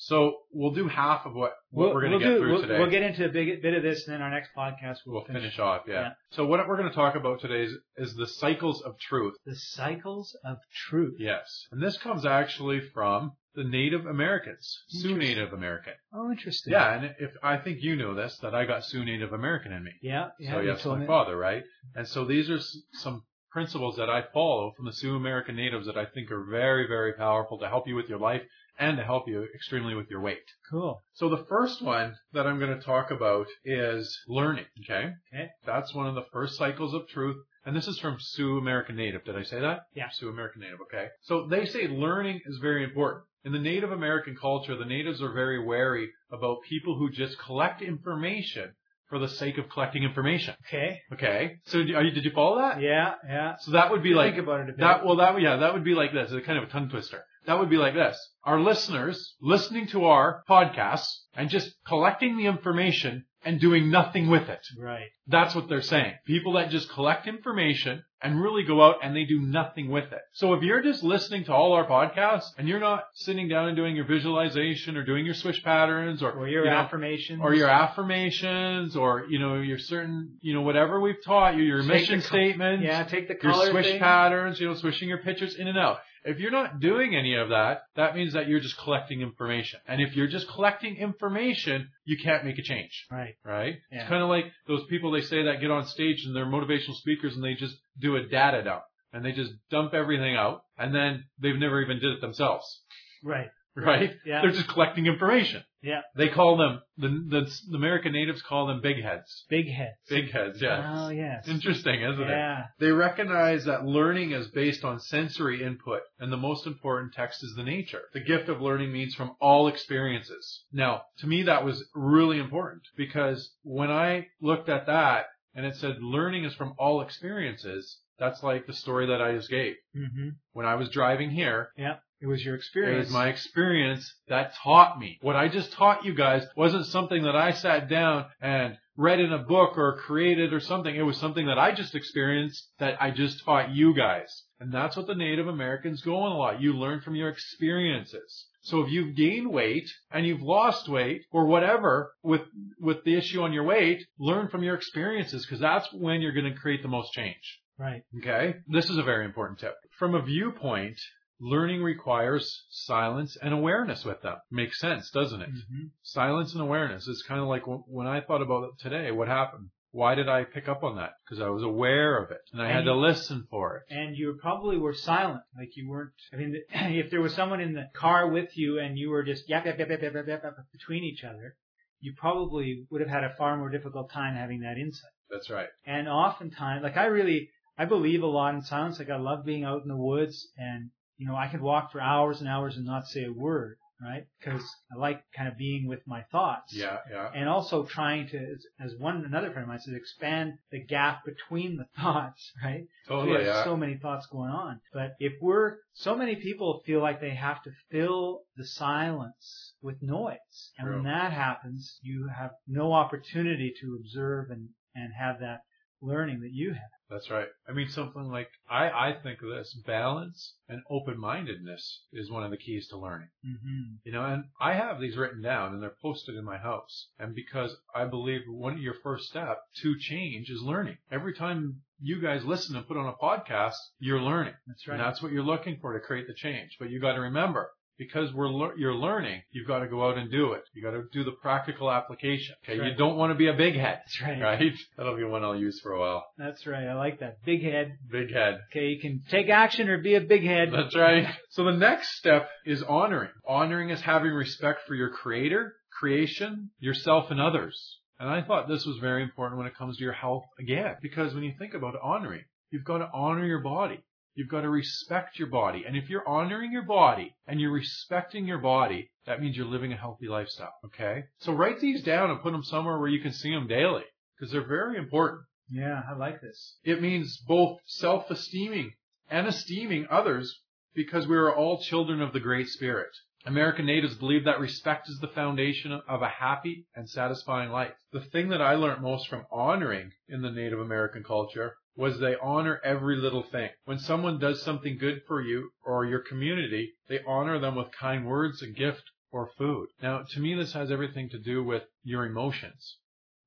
[SPEAKER 2] So we'll do half of what what
[SPEAKER 1] We'll,
[SPEAKER 2] we're going to
[SPEAKER 1] we'll
[SPEAKER 2] get
[SPEAKER 1] do,
[SPEAKER 2] through
[SPEAKER 1] we'll,
[SPEAKER 2] today.
[SPEAKER 1] We'll get into a big bit of this, and then our next podcast we'll,
[SPEAKER 2] We'll finish off. Yeah.
[SPEAKER 1] Yeah.
[SPEAKER 2] So what we're going to talk about today is, is the cycles of truth.
[SPEAKER 1] The cycles of truth.
[SPEAKER 2] Yes, and this comes actually from the Native Americans, Sioux Native American.
[SPEAKER 1] Oh, interesting.
[SPEAKER 2] Yeah, and if I think you know this, that I got Sioux Native American in me.
[SPEAKER 1] Yeah. Yeah.
[SPEAKER 2] so yes, my
[SPEAKER 1] me.
[SPEAKER 2] father, right? And so these are some principles that I follow from the Sioux American natives that I think are very, very powerful to help you with your life and to help you extremely with your weight.
[SPEAKER 1] Cool.
[SPEAKER 2] So the first one that I'm going to talk about is learning. Okay.
[SPEAKER 1] Okay.
[SPEAKER 2] That's one of the first cycles of truth. And this is from Sioux American Native. Did I say that?
[SPEAKER 1] Yeah.
[SPEAKER 2] Sioux American Native. Okay. So they say learning is very important. In the Native American culture, the natives are very wary about people who just collect information for the sake of collecting information.
[SPEAKER 1] Okay.
[SPEAKER 2] Okay. So are you, did you follow that?
[SPEAKER 1] Yeah. Yeah.
[SPEAKER 2] So that would be like
[SPEAKER 1] think about it a bit.
[SPEAKER 2] that. Well, that would- yeah, that would be like this. It's kind of a tongue twister. That would be like this. Our listeners listening to our podcasts and just collecting the information and doing nothing with it.
[SPEAKER 1] Right.
[SPEAKER 2] That's what they're saying. People that just collect information and really go out and they do nothing with it. So if you're just listening to all our podcasts and you're not sitting down and doing your visualization or doing your swish patterns or,
[SPEAKER 1] Or your
[SPEAKER 2] you know,
[SPEAKER 1] affirmations.
[SPEAKER 2] or your affirmations or, you know, your certain, you know, whatever we've taught you, your
[SPEAKER 1] Take
[SPEAKER 2] mission
[SPEAKER 1] co-
[SPEAKER 2] statements,
[SPEAKER 1] Yeah, take the
[SPEAKER 2] your swish
[SPEAKER 1] thing.
[SPEAKER 2] patterns, you know, swishing your pictures in and out. If you're not doing any of that, that means that you're just collecting information. And if you're just collecting information, you can't make a change
[SPEAKER 1] Right.
[SPEAKER 2] right?
[SPEAKER 1] Yeah.
[SPEAKER 2] It's kind of like those people they say that get on stage and they're motivational speakers and they just do a data dump and they just dump everything out and then they've never even did it themselves,
[SPEAKER 1] Right.
[SPEAKER 2] Right?
[SPEAKER 1] Yeah.
[SPEAKER 2] They're just collecting information.
[SPEAKER 1] Yeah.
[SPEAKER 2] They call them the, the the American natives call them big heads.
[SPEAKER 1] Big heads.
[SPEAKER 2] Big heads, yes.
[SPEAKER 1] Oh yes.
[SPEAKER 2] Interesting, isn't it?
[SPEAKER 1] Yeah.
[SPEAKER 2] They recognize that learning is based on sensory input, and the most important text is the nature. The gift of learning means from all experiences. Now, to me, that was really important because when I looked at that and it said learning is from all experiences, that's like the story that I just gave.
[SPEAKER 1] hmm
[SPEAKER 2] When I was driving here,
[SPEAKER 1] Yeah. It was your experience.
[SPEAKER 2] it was my experience that taught me. What I just taught you guys wasn't something that I sat down and read in a book or created or something. It was something that I just experienced that I just taught you guys. And that's what the Native Americans go on a lot. You learn from your experiences. So if you've gained weight and you've lost weight or whatever with, with the issue on your weight, learn from your experiences because that's when you're going to create the most change.
[SPEAKER 1] Right.
[SPEAKER 2] Okay. This is a very important tip. From a viewpoint, learning requires silence and awareness with them. Makes sense, doesn't it?
[SPEAKER 1] hmm
[SPEAKER 2] Silence and awareness is kind of like when I thought about it today, what happened? Why did I pick up on that? Because I was aware of it and I
[SPEAKER 1] And
[SPEAKER 2] had to
[SPEAKER 1] you-
[SPEAKER 2] listen for it.
[SPEAKER 1] And you probably were silent, like you weren't. I mean, if there was someone in the car with you and you were just yap yap yap yap yap yap, yap, yap between each other, you probably would have had a far more difficult time having that insight.
[SPEAKER 2] That's right.
[SPEAKER 1] And oftentimes, like I really, I believe a lot in silence. Like I love being out in the woods and, you know, I could walk for hours and hours and not say a word, right? Because I like kind of being with my thoughts.
[SPEAKER 2] Yeah, yeah.
[SPEAKER 1] And also trying to, as, one, another friend of mine says, expand the gap between the thoughts, right? we have
[SPEAKER 2] yeah.
[SPEAKER 1] so many thoughts going on. But if we're, so many people feel like they have to fill the silence with noise. And when that happens, you have no opportunity to observe and, and have that learning that you have.
[SPEAKER 2] That's right. I mean, something like, I, I think of this, balance and open-mindedness is one of the keys to learning.
[SPEAKER 1] Mm-hmm.
[SPEAKER 2] You know, and I have these written down and they're posted in my house. And because I believe one of your first step to change is learning. Every time you guys listen and put on a podcast, you're learning.
[SPEAKER 1] That's
[SPEAKER 2] And
[SPEAKER 1] right.
[SPEAKER 2] that's what you're looking for to create the change. But you got to remember, because we're lear- you're learning, you've got to go out and do it. You got to do the practical application. Okay,
[SPEAKER 1] That's
[SPEAKER 2] you don't want to be a big head,
[SPEAKER 1] That's right.
[SPEAKER 2] right? That'll be one I'll use for a while.
[SPEAKER 1] That's right. I like that. Big head.
[SPEAKER 2] Big head.
[SPEAKER 1] Okay, you can take action or be a big head.
[SPEAKER 2] That's right. So the next step is honoring. Honoring is having respect for your creator, creation, yourself, and others. And I thought this was very important when it comes to your health again, because when you think about honoring, you've got to honor your body. You've got to respect your body. And if you're honoring your body and you're respecting your body, that means you're living a healthy lifestyle. Okay? So write these down and put them somewhere where you can see them daily because they're very important.
[SPEAKER 1] Yeah, I like this.
[SPEAKER 2] It means both self-esteeming and esteeming others because we are all children of the Great Spirit. American natives believe that respect is the foundation of a happy and satisfying life. The thing that I learned most from honoring in the Native American culture was they honor every little thing. When someone does something good for you or your community, they honor them with kind words, a gift, or food. Now, to me, this has everything to do with your emotions.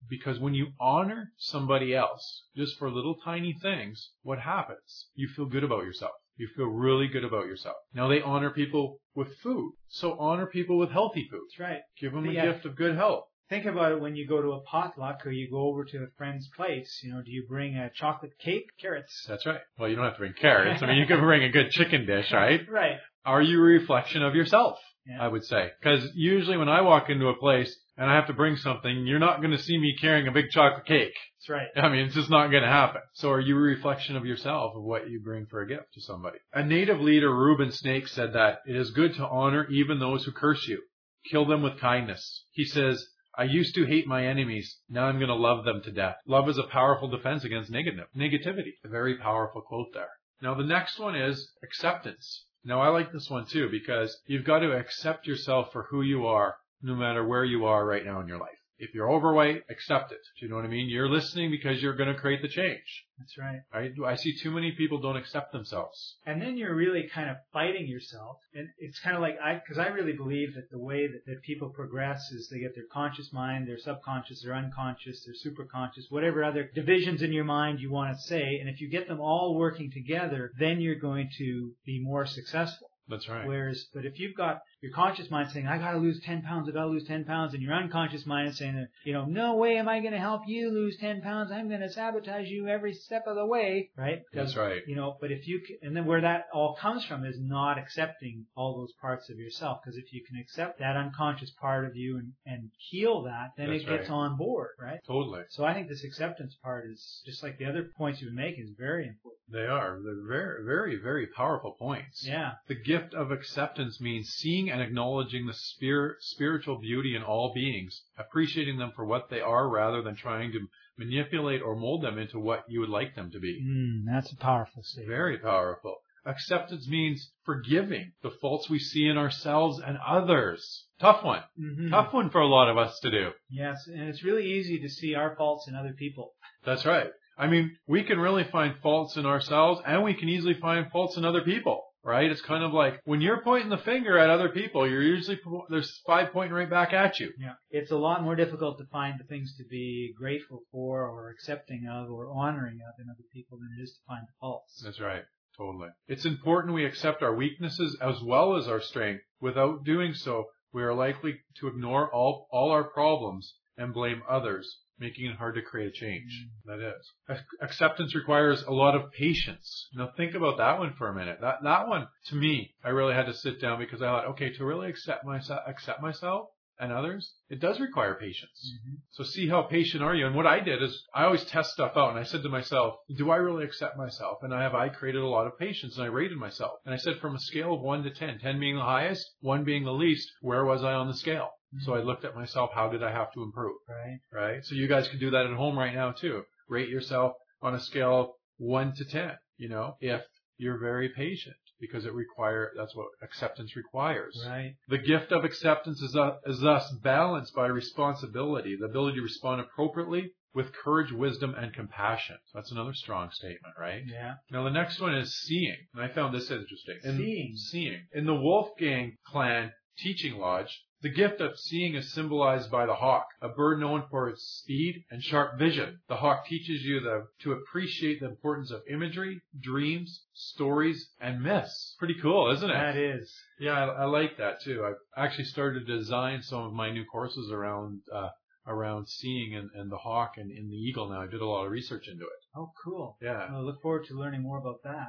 [SPEAKER 2] Because when you honor somebody else just for little tiny things, what happens? You feel good about yourself. You feel really good about yourself. Now they honor people with food. So honor people with healthy food.
[SPEAKER 1] That's right.
[SPEAKER 2] Give them a gift of good health.
[SPEAKER 1] Think about it when you go to a potluck or you go over to a friend's place. You know, do you bring a chocolate cake, carrots?
[SPEAKER 2] That's right. Well, you don't have to bring carrots. I mean, you can bring a good chicken dish, right?
[SPEAKER 1] Right.
[SPEAKER 2] Are you a reflection of yourself?
[SPEAKER 1] Yeah.
[SPEAKER 2] I would say. Because usually when I walk into a place and I have to bring something, you're not going to see me carrying a big chocolate cake.
[SPEAKER 1] That's right.
[SPEAKER 2] I mean, it's just not going to happen. So are you a reflection of yourself of what you bring for a gift to somebody? A native leader, Reuben Snake, said that it is good to honor even those who curse you. Kill them with kindness. He says, I used to hate my enemies. Now I'm going to love them to death. Love is a powerful defense against negative, negativity. A very powerful quote there. Now the next one is acceptance. Now I like this one too because you've got to accept yourself for who you are no matter where you are right now in your life. If you're overweight, accept it. Do you know what I mean? You're listening because you're going to create the change.
[SPEAKER 1] That's right.
[SPEAKER 2] I, I see too many people don't accept themselves.
[SPEAKER 1] And then you're really kind of fighting yourself. And it's kind of like, I, cause I really believe that the way that, that people progress is they get their conscious mind, their subconscious, their unconscious, their superconscious, whatever other divisions in your mind you want to say. And if you get them all working together, then you're going to be more successful.
[SPEAKER 2] That's right.
[SPEAKER 1] Whereas, but if you've got your conscious mind saying, I gotta lose 10 pounds, I gotta lose 10 pounds, and your unconscious mind is saying, you know, no way am I gonna help you lose 10 pounds, I'm gonna sabotage you every step of the way, right?
[SPEAKER 2] That's right.
[SPEAKER 1] You know, but if you, c- and then where that all comes from is not accepting all those parts of yourself, because if you can accept that unconscious part of you and, and heal that, then
[SPEAKER 2] That's
[SPEAKER 1] it gets
[SPEAKER 2] right.
[SPEAKER 1] on board, right?
[SPEAKER 2] Totally.
[SPEAKER 1] So I think this acceptance part is, just like the other points you've been making, is very important.
[SPEAKER 2] They are. They're very, very, very powerful points.
[SPEAKER 1] Yeah.
[SPEAKER 2] The gift of acceptance means seeing and acknowledging the spirit, spiritual beauty in all beings, appreciating them for what they are rather than trying to manipulate or mold them into what you would like them to be.
[SPEAKER 1] Mm, that's a powerful statement.
[SPEAKER 2] Very powerful. Acceptance means forgiving the faults we see in ourselves and others. Tough one.
[SPEAKER 1] Mhm.
[SPEAKER 2] Tough one for a lot of us to do.
[SPEAKER 1] Yes, and it's really easy to see our faults in other people.
[SPEAKER 2] That's right. I mean, we can really find faults in ourselves and we can easily find faults in other people, right? It's kind of like when you're pointing the finger at other people, you're usually, there's five pointing right back at you.
[SPEAKER 1] Yeah. It's a lot more difficult to find the things to be grateful for or accepting of or honoring of in other people than it is to find the faults.
[SPEAKER 2] That's right. Totally. It's important we accept our weaknesses as well as our strength. Without doing so, we are likely to ignore all, all our problems and blame others, making it hard to create a change. That is. Ac- Acceptance requires a lot of patience. Now think about that one for a minute. That, that one, to me, I really had to sit down because I thought, okay, to really accept myself, accept myself and others, it does require patience.
[SPEAKER 1] Mhm.
[SPEAKER 2] So see how patient are you? And what I did is I always test stuff out and I said to myself, do I really accept myself? And I have, I created a lot of patience and I rated myself. And I said from a scale of one to 10, 10 being the highest, one being the least, where was I on the scale? So I looked at myself, how did I have to improve?
[SPEAKER 1] Right?
[SPEAKER 2] Right? So you guys can do that at home right now too. Rate yourself on a scale of one to 10, you know, if you're very patient because it require, that's what acceptance requires.
[SPEAKER 1] Right.
[SPEAKER 2] The gift of acceptance is, uh, is thus balanced by responsibility, the ability to respond appropriately with courage, wisdom, and compassion. That's another strong statement, right?
[SPEAKER 1] Yeah.
[SPEAKER 2] Now the next one is seeing, and I found this interesting. In,
[SPEAKER 1] Seeing.
[SPEAKER 2] Seeing. In the Wolfgang clan teaching lodge, the gift of seeing is symbolized by the hawk, a bird known for its speed and sharp vision. The hawk teaches you the, to appreciate the importance of imagery, dreams, stories, and myths. Pretty cool, isn't it?
[SPEAKER 1] That is.
[SPEAKER 2] Yeah, I, I like that too. I've actually started to design some of my new courses around uh, around seeing and, and the hawk and, and the eagle. Now I did a lot of research into it.
[SPEAKER 1] Oh, cool.
[SPEAKER 2] Yeah,
[SPEAKER 1] I look forward to learning more about that.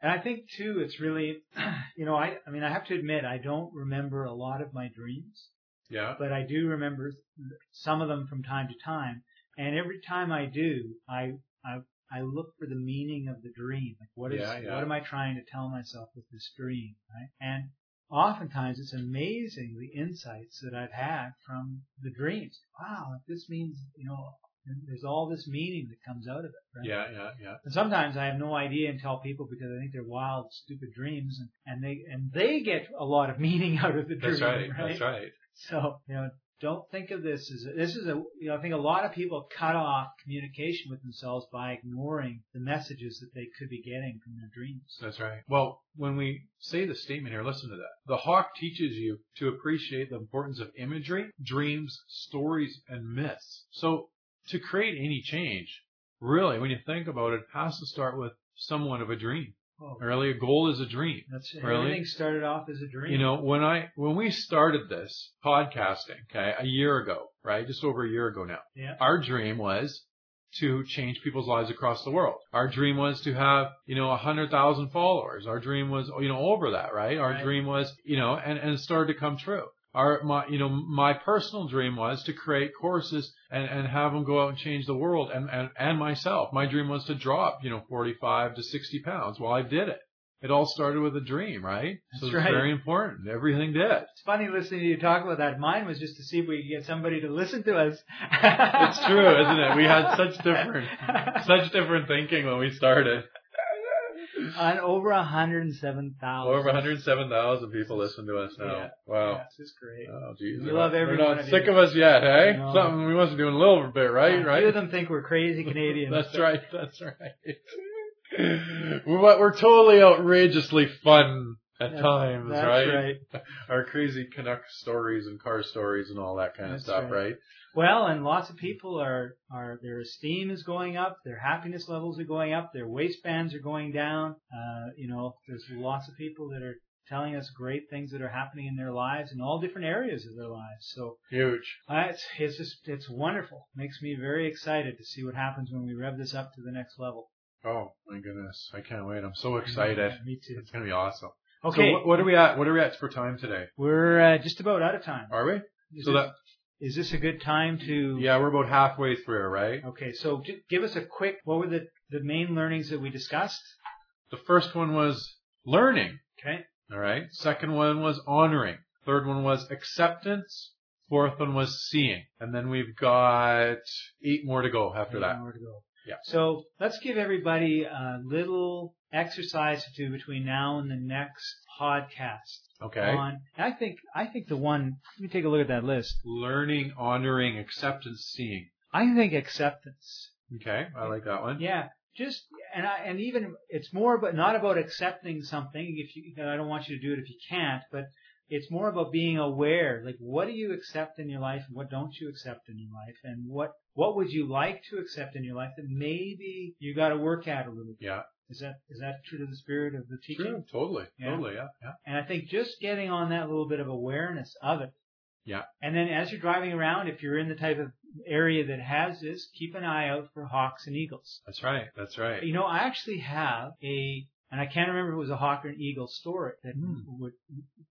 [SPEAKER 1] And I think too, it's really, you know, I, I mean, I have to admit, I don't remember a lot of my dreams,
[SPEAKER 2] yeah,
[SPEAKER 1] but I do remember some of them from time to time. And every time I do, I, I, I look for the meaning of the dream. Like what is,
[SPEAKER 2] Yeah, yeah.
[SPEAKER 1] what am I trying to tell myself with this dream, right? And oftentimes it's amazing the insights that I've had from the dreams. Wow, this means, you know, there's all this meaning that comes out of it, right?
[SPEAKER 2] yeah, yeah, yeah.
[SPEAKER 1] And sometimes I have no idea and tell people because I think they're wild, stupid dreams, and, and they and they get a lot of meaning out of the dream.
[SPEAKER 2] That's right. That's right.
[SPEAKER 1] So you know, don't think of this as a, this is a you know I think a lot of people cut off communication with themselves by ignoring the messages that they could be getting from their dreams.
[SPEAKER 2] That's right. Well, when we say the statement here, listen to that. The hawk teaches you to appreciate the importance of imagery, dreams, stories, and myths. So to create any change, really, when you think about it, has to start with somewhat of a dream.
[SPEAKER 1] Oh,
[SPEAKER 2] Really, a goal is a dream.
[SPEAKER 1] that's
[SPEAKER 2] Really?
[SPEAKER 1] everything started off as a dream.
[SPEAKER 2] You know, when I, when we started this podcasting, okay, a year ago, right? Just over a year ago now.
[SPEAKER 1] Yeah.
[SPEAKER 2] Our dream was to change people's lives across the world. Our dream was to have, you know, a hundred thousand followers. Our dream was, you know, over that, right? Our
[SPEAKER 1] Right.
[SPEAKER 2] dream was, you know, and, and it started to come true. Our, my, you know, my personal dream was to create courses and, and have them go out and change the world and, and, and myself. My dream was to drop, you know, 45 to 60 pounds. Well, I did it. It all started with a dream, right? so
[SPEAKER 1] That's
[SPEAKER 2] it's
[SPEAKER 1] right.
[SPEAKER 2] very important. Everything did.
[SPEAKER 1] It's funny listening to you talk about that. Mine was just to see if we could get somebody to listen to us.
[SPEAKER 2] It's true, isn't it? We had such different, such different thinking when we started.
[SPEAKER 1] On over 107,000.
[SPEAKER 2] Over 107,000 people listen to us now.
[SPEAKER 1] Yeah.
[SPEAKER 2] Wow.
[SPEAKER 1] Yeah, this is great.
[SPEAKER 2] Oh, geez.
[SPEAKER 1] We love
[SPEAKER 2] not-
[SPEAKER 1] every
[SPEAKER 2] They're not sick
[SPEAKER 1] you.
[SPEAKER 2] of us yet, hey?
[SPEAKER 1] No.
[SPEAKER 2] Something we must be doing a little bit right,
[SPEAKER 1] A
[SPEAKER 2] right?
[SPEAKER 1] few of them think we're crazy Canadians.
[SPEAKER 2] That's right. That's right. We're, we're totally outrageously fun at
[SPEAKER 1] That's-
[SPEAKER 2] times,
[SPEAKER 1] That's
[SPEAKER 2] right?
[SPEAKER 1] right.
[SPEAKER 2] Our crazy Canuck stories and car stories and all that kind
[SPEAKER 1] That's
[SPEAKER 2] of stuff,
[SPEAKER 1] right.
[SPEAKER 2] right?
[SPEAKER 1] Well, and lots of people are, are, their esteem is going up, their happiness levels are going up, their waistbands are going down. Uh, you know, there's lots of people that are telling us great things that are happening in their lives in all different areas of their lives. So,
[SPEAKER 2] Huge.
[SPEAKER 1] uh, it's, it's just, it's wonderful. Makes me very excited to see what happens when we rev this up to the next level.
[SPEAKER 2] Oh my goodness. I can't wait. I'm so excited.
[SPEAKER 1] Yeah, me too.
[SPEAKER 2] It's going to be awesome.
[SPEAKER 1] Okay.
[SPEAKER 2] So what, what are we at? What are we at for time today?
[SPEAKER 1] We're uh, just about out of time.
[SPEAKER 2] Are we?
[SPEAKER 1] Is
[SPEAKER 2] So
[SPEAKER 1] this,
[SPEAKER 2] that,
[SPEAKER 1] is this a good time to?
[SPEAKER 2] yeah, we're about halfway through, right?
[SPEAKER 1] Okay, so give us a quick. What were the the main learnings that we discussed?
[SPEAKER 2] The first one was learning.
[SPEAKER 1] Okay.
[SPEAKER 2] All right. Second one was honoring. Third one was acceptance. Fourth one was seeing. And then we've got eight more to go after
[SPEAKER 1] Eight
[SPEAKER 2] that.
[SPEAKER 1] more to go.
[SPEAKER 2] Yeah.
[SPEAKER 1] So let's give everybody a little exercise to do between now and the next podcast.
[SPEAKER 2] Okay.
[SPEAKER 1] On, I think I think the one. Let me take a look at that list.
[SPEAKER 2] Learning, honoring, acceptance, seeing.
[SPEAKER 1] I think acceptance.
[SPEAKER 2] Okay. I like that one.
[SPEAKER 1] Yeah. Just and I and even it's more but not about accepting something if you I don't want you to do it if you can't, but it's more about being aware. Like what do you accept in your life and what don't you accept in your life and what what would you like to accept in your life that maybe you got to work at a little bit.
[SPEAKER 2] Yeah.
[SPEAKER 1] Is that is that true to the spirit of the teaching?
[SPEAKER 2] True. Totally.
[SPEAKER 1] Yeah.
[SPEAKER 2] Totally. Yeah. Yeah.
[SPEAKER 1] And I think just getting on that little bit of awareness of it.
[SPEAKER 2] Yeah.
[SPEAKER 1] And then as you're driving around, if you're in the type of area that has this, keep an eye out for hawks and eagles.
[SPEAKER 2] That's right. That's right.
[SPEAKER 1] You know, I actually have a, and I can't remember if it was a hawk or an eagle story that
[SPEAKER 2] Hmm.
[SPEAKER 1] would,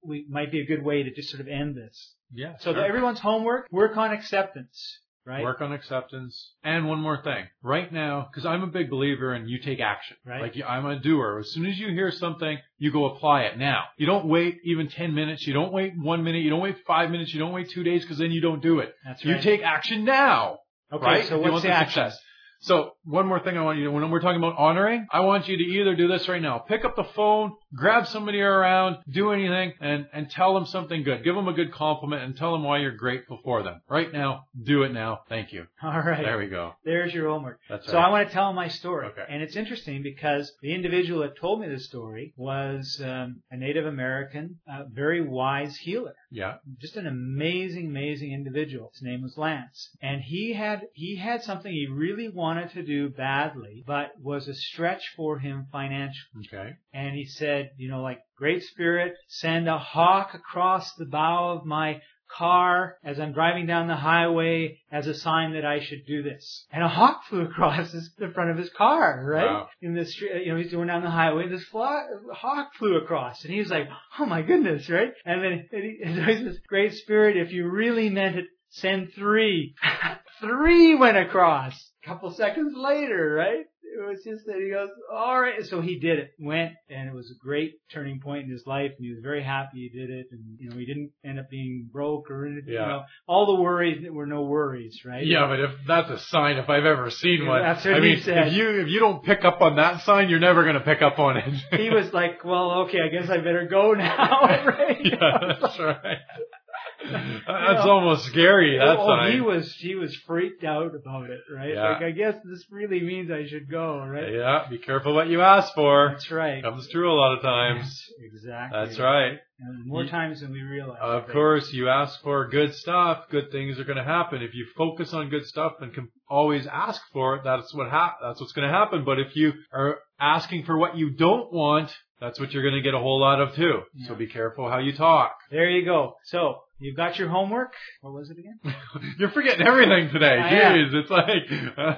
[SPEAKER 1] we might be a good way to just sort of end this.
[SPEAKER 2] Yeah.
[SPEAKER 1] So
[SPEAKER 2] sure.
[SPEAKER 1] everyone's homework, work on acceptance, right?
[SPEAKER 2] Work on acceptance. And one more thing. Right now, because I'm a big believer in you take action.
[SPEAKER 1] Right.
[SPEAKER 2] Like you- I'm a doer. As soon as you hear something, you go apply it now. You don't wait even 10 minutes. You don't wait one minute. You don't wait five minutes. You don't wait two days because then you don't do it.
[SPEAKER 1] That's
[SPEAKER 2] You take action now.
[SPEAKER 1] okay,
[SPEAKER 2] right?
[SPEAKER 1] so what's the
[SPEAKER 2] the
[SPEAKER 1] action?
[SPEAKER 2] success. So one more thing I want you to, do. when we're talking about honoring, I want you to either do this right now. Pick up the phone, grab somebody around, do anything, and, and tell them something good. Give them a good compliment and tell them why you're grateful for them. Right now, do it now. Thank you.
[SPEAKER 1] All right.
[SPEAKER 2] There we go.
[SPEAKER 1] There's your homework.
[SPEAKER 2] That's
[SPEAKER 1] So
[SPEAKER 2] right.
[SPEAKER 1] I want to tell my story.
[SPEAKER 2] Okay.
[SPEAKER 1] And it's interesting because the individual that told me this story was um, a Native American, uh, very wise healer.
[SPEAKER 2] yeah.
[SPEAKER 1] Just an amazing, amazing individual. His name was Lance. And he had, he had something he really wanted to do badly, but was a stretch for him financially.
[SPEAKER 2] Okay.
[SPEAKER 1] And he said, you know, like, Great Spirit, send a hawk across the bow of my car as I'm driving down the highway as a sign that I should do this. And a hawk flew across his, the front of his car, right?
[SPEAKER 2] Wow.
[SPEAKER 1] In the street, you know, he's going down the highway, this fly, hawk flew across, and he was like, oh my goodness, right? And then and he, and he says, Great Spirit, if you really meant it, send three. three went across. A couple seconds later, right? It was just that he goes, all right. So he did it, went, and it was a great turning point in his life, and he was very happy he did it, and you know he didn't end up being broke or anything. You
[SPEAKER 2] Yeah.
[SPEAKER 1] know, all the worries were no worries, right?
[SPEAKER 2] Yeah, but if that's a sign, if I've ever seen one,
[SPEAKER 1] That's what
[SPEAKER 2] I
[SPEAKER 1] he
[SPEAKER 2] mean,
[SPEAKER 1] said.
[SPEAKER 2] if you if you don't pick up on that sign, you're never going to pick up on it.
[SPEAKER 1] He was like, well, okay, I guess I better go now, right?
[SPEAKER 2] yeah, that's right. That's almost scary. That
[SPEAKER 1] oh,
[SPEAKER 2] sign.
[SPEAKER 1] he was he was freaked out about it, right?
[SPEAKER 2] Yeah.
[SPEAKER 1] Like I guess this really means I should go, right?
[SPEAKER 2] Yeah, be careful what you ask for.
[SPEAKER 1] That's right.
[SPEAKER 2] Comes true a lot of times.
[SPEAKER 1] Exactly.
[SPEAKER 2] That's right.
[SPEAKER 1] And more times than we realize.
[SPEAKER 2] Of course, you ask for good stuff, good things are going to happen. If you focus on good stuff and can always ask for it, that's what hap- that's what's going to happen. But if you are asking for what you don't want, that's what you're going to get a whole lot of too. So be careful how you talk.
[SPEAKER 1] There you go. So you've got your homework. What was it again?
[SPEAKER 2] You're forgetting everything today.
[SPEAKER 1] I am.
[SPEAKER 2] Jeez, it's like uh,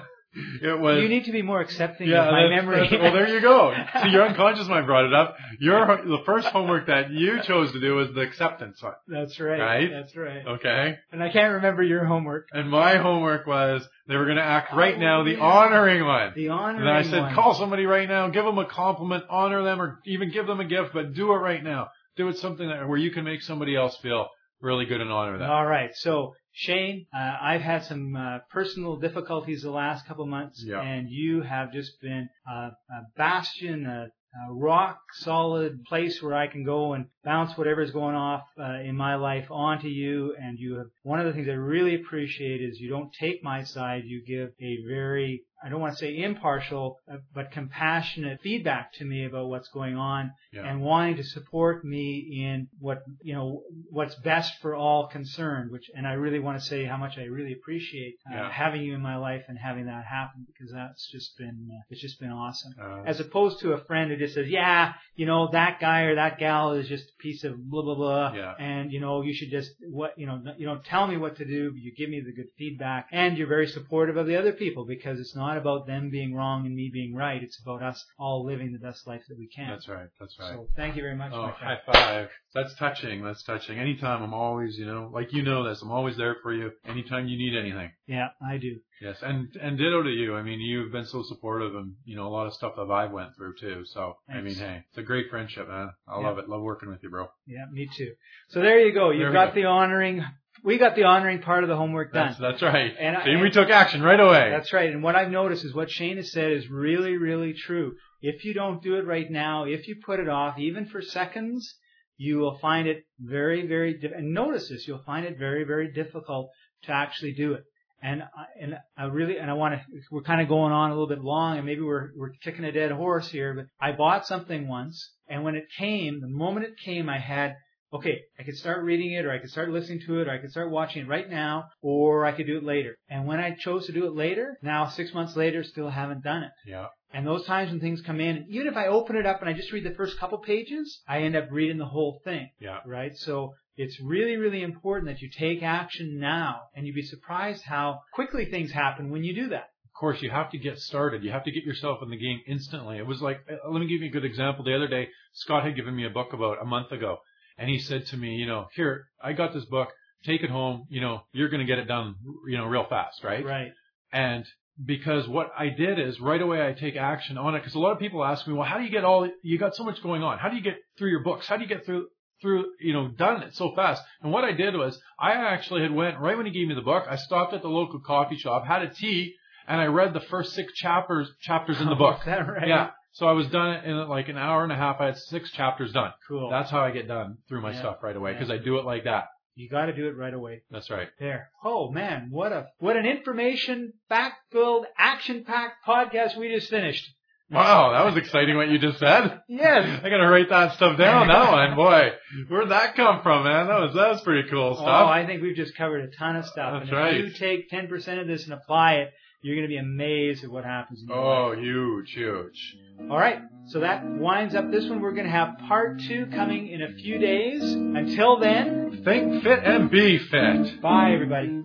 [SPEAKER 2] it was.
[SPEAKER 1] you need to be more accepting
[SPEAKER 2] yeah,
[SPEAKER 1] of my
[SPEAKER 2] that's-
[SPEAKER 1] memory.
[SPEAKER 2] that's- well, there you go. See, your unconscious mind brought it up. Your the first homework that you chose to do was the acceptance one.
[SPEAKER 1] That's right.
[SPEAKER 2] Right?
[SPEAKER 1] That's right.
[SPEAKER 2] Okay.
[SPEAKER 1] And I can't remember your homework.
[SPEAKER 2] And my homework was they were going to act right
[SPEAKER 1] Oh,
[SPEAKER 2] now the
[SPEAKER 1] yeah.
[SPEAKER 2] honoring one.
[SPEAKER 1] The honor.
[SPEAKER 2] And I said, call somebody right now, give them a compliment, honor them, or even give them a gift, but do it right now. Do it something that, where you can make somebody else feel really good and honor them.
[SPEAKER 1] All right. So Shane, uh, I've had some uh, personal difficulties the last couple months,
[SPEAKER 2] Yeah.
[SPEAKER 1] and you have just been uh, a bastion, a, a rock solid place where I can go and bounce whatever's going off uh, in my life onto you. And you have one of the things I really appreciate is you don't take my side. You give a very I don't want to say impartial, uh, but compassionate feedback to me about what's going on
[SPEAKER 2] Yeah.
[SPEAKER 1] and wanting to support me in what, you know, what's best for all concerned, which, and I really want to say how much I really appreciate uh,
[SPEAKER 2] Yeah.
[SPEAKER 1] having you in my life and having that happen because that's just been, uh, it's just been awesome.
[SPEAKER 2] Uh,
[SPEAKER 1] As opposed to a friend who just says, yeah, you know, that guy or that gal is just a piece of blah, blah, blah.
[SPEAKER 2] Yeah.
[SPEAKER 1] And, you know, you should just, what, you know, you don't tell me what to do, but you give me the good feedback and you're very supportive of the other people because it's not about them being wrong and me being right. It's about us all living the best life that we can.
[SPEAKER 2] that's right. That's right.
[SPEAKER 1] So thank you very much,
[SPEAKER 2] Oh, high five. That's touching. That's touching. Anytime I'm always, you know, like you know this, I'm always there for you anytime you need anything.
[SPEAKER 1] Yeah, I do.
[SPEAKER 2] Yes. And, and ditto to you. I mean, you've been so supportive and, you know, a lot of stuff that I've went through too. So, I mean, hey, it's a great friendship, man. I
[SPEAKER 1] Yeah.
[SPEAKER 2] love it. Love working with you, bro.
[SPEAKER 1] Yeah, me too. So there you go. You've got
[SPEAKER 2] go.
[SPEAKER 1] the honoring. We got the honoring part of the homework done.
[SPEAKER 2] That's, that's right.
[SPEAKER 1] And I-
[SPEAKER 2] See, we took action right away.
[SPEAKER 1] That's right. And what I've noticed is what Shane has said is really, really true. If you don't do it right now, if you put it off, even for seconds, you will find it very, very, and notice this, you'll find it very, very difficult to actually do it. And I, and I really, and I want to, we're kind of going on a little bit long and maybe we're, we're kicking a dead horse here, but I bought something once and when it came, the moment it came, I had, okay, I could start reading it or I could start listening to it or I could start watching it right now or I could do it later. And when I chose to do it later, now six months later, still haven't done it.
[SPEAKER 2] yeah.
[SPEAKER 1] And those times when things come in, even if I open it up and I just read the first couple pages, I end up reading the whole thing,
[SPEAKER 2] Yeah.
[SPEAKER 1] right? So it's really, really important that you take action now and you'd be surprised how quickly things happen when you do that.
[SPEAKER 2] Of course, you have to get started. You have to get yourself in the game instantly. It was like, uh, let me give you a good example. The other day, Scott had given me a book about a month ago, and he said to me, you know, here, I got this book. Take it home. You know, you're going to get it done, you know, real fast, right?
[SPEAKER 1] Right.
[SPEAKER 2] And because what I did is right away I take action on it. Because a lot of people ask me, well, how do you get all? You got so much going on. How do you get through your books? How do you get through? through, you know, done it so fast. And what I did was I actually had went right when he gave me the book. I stopped at the local coffee shop, had a tea, and I read the first six chapters chapters in the oh, book.
[SPEAKER 1] Is that right?
[SPEAKER 2] Yeah. So I was done in like an hour and a half. I had six chapters done.
[SPEAKER 1] Cool.
[SPEAKER 2] That's how I get done through my
[SPEAKER 1] Yeah.
[SPEAKER 2] stuff right away
[SPEAKER 1] Yeah.
[SPEAKER 2] because I do it like that.
[SPEAKER 1] you got to do it right away.
[SPEAKER 2] That's right.
[SPEAKER 1] There. Oh man, what a what an information fact-filled, action-packed podcast we just finished.
[SPEAKER 2] Wow, that was exciting what you just said.
[SPEAKER 1] Yes.
[SPEAKER 2] I gotta write that stuff down. That one, boy, where'd that come from, man? That was that was pretty cool
[SPEAKER 1] oh,
[SPEAKER 2] stuff. Oh.
[SPEAKER 1] I think we've just covered a ton of stuff.
[SPEAKER 2] That's
[SPEAKER 1] and
[SPEAKER 2] right.
[SPEAKER 1] you take 10% of this and apply it, you're going to be amazed at what happens in your
[SPEAKER 2] Oh,
[SPEAKER 1] life.
[SPEAKER 2] huge, huge.
[SPEAKER 1] All right. So that winds up this one. We're going to have part two coming in a few days. Until then,
[SPEAKER 2] Think fit and be fit.
[SPEAKER 1] bye everybody.